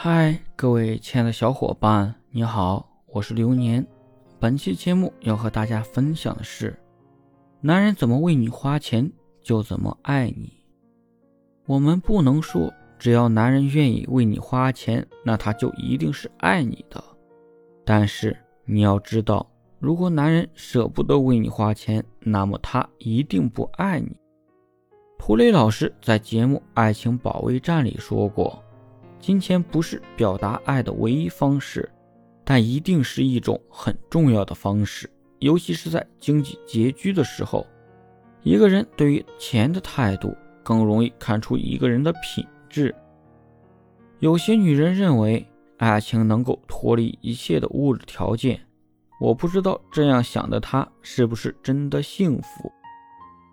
嗨，各位亲爱的小伙伴，你好，我是流年。本期节目要和大家分享的是：男人怎么为你花钱，就怎么爱你。我们不能说只要男人愿意为你花钱，那他就一定是爱你的。但是你要知道，如果男人舍不得为你花钱，那么他一定不爱你。涂磊老师在节目《爱情保卫战》里说过。金钱不是表达爱的唯一方式，但一定是一种很重要的方式。尤其是在经济拮据的时候，一个人对于钱的态度，更容易看出一个人的品质。有些女人认为爱情能够脱离一切的物质条件，我不知道这样想的她是不是真的幸福。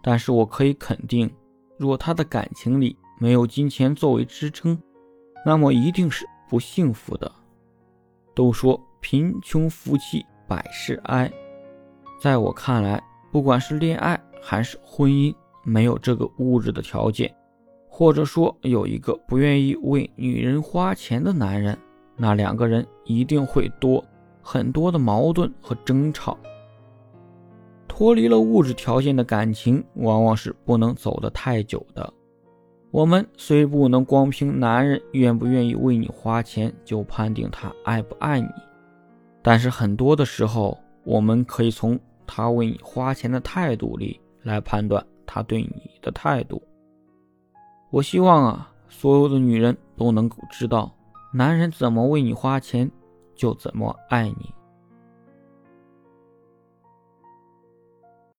但是我可以肯定，若她的感情里没有金钱作为支撑，那么一定是不幸福的。都说贫穷夫妻百事哀，在我看来，不管是恋爱还是婚姻，没有这个物质的条件，或者说有一个不愿意为女人花钱的男人，那两个人一定会多很多的矛盾和争吵。脱离了物质条件的感情，往往是不能走得太久的。我们虽不能光凭男人愿不愿意为你花钱就判定他爱不爱你，但是很多的时候，我们可以从他为你花钱的态度里来判断他对你的态度。我希望啊，所有的女人都能够知道，男人怎么为你花钱，就怎么爱你。